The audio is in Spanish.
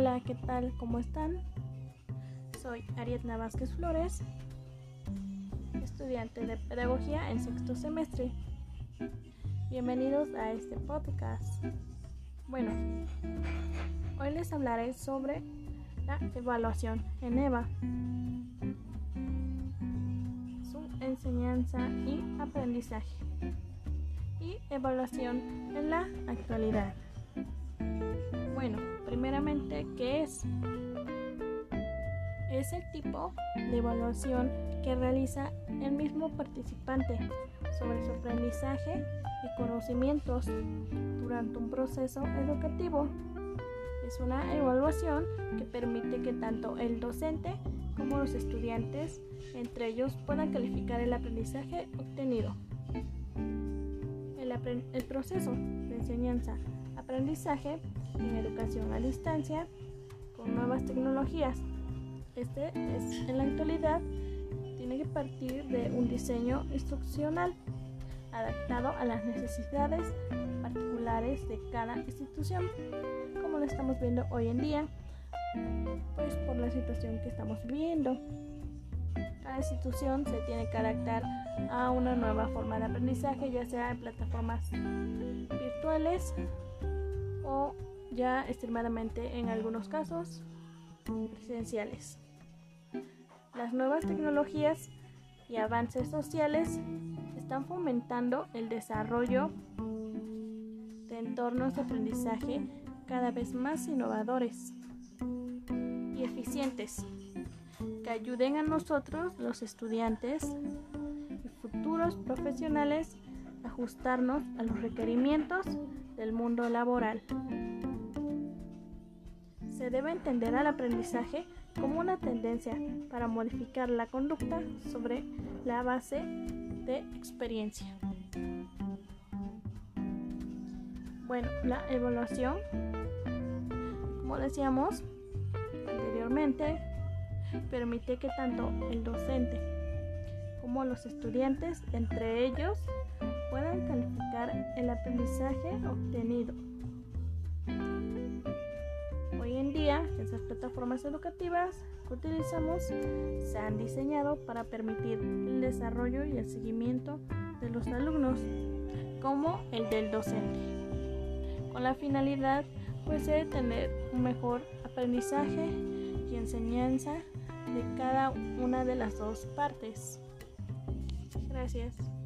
Hola, ¿qué tal? ¿Cómo están? Soy Ariadna Vázquez Flores, estudiante de Pedagogía en sexto semestre. Bienvenidos a este podcast. Bueno, hoy les hablaré sobre la evaluación en EVA, su enseñanza y aprendizaje y evaluación en la actualidad. Bueno, primeramente, ¿qué es? Es el tipo de evaluación que realiza el mismo participante sobre su aprendizaje y conocimientos durante un proceso educativo. Es una evaluación que permite que tanto el docente como los estudiantes entre ellos puedan calificar el aprendizaje obtenido. El, proceso de enseñanza aprendizaje en educación a distancia con nuevas tecnologías. Este es en la actualidad tiene que partir de un diseño instruccional adaptado a las necesidades particulares de cada institución, como lo estamos viendo hoy en día, pues por la situación que estamos viviendo. Cada institución se tiene que adaptar a una nueva forma de aprendizaje, ya sea en plataformas virtuales o ya extremadamente en algunos casos presenciales. Las nuevas tecnologías y avances sociales están fomentando el desarrollo de entornos de aprendizaje cada vez más innovadores y eficientes que ayuden a nosotros, los estudiantes y futuros profesionales, ajustarnos a los requerimientos del mundo laboral. Se debe entender al aprendizaje como una tendencia para modificar la conducta sobre la base de experiencia. Bueno, la evaluación, como decíamos anteriormente, permite que tanto el docente como los estudiantes, entre ellos, puedan calificar el aprendizaje obtenido. Hoy en día, esas plataformas educativas que utilizamos se han diseñado para permitir el desarrollo y el seguimiento de los alumnos, como el del docente, con la finalidad pues, de tener un mejor aprendizaje y enseñanza de cada una de las dos partes. Gracias.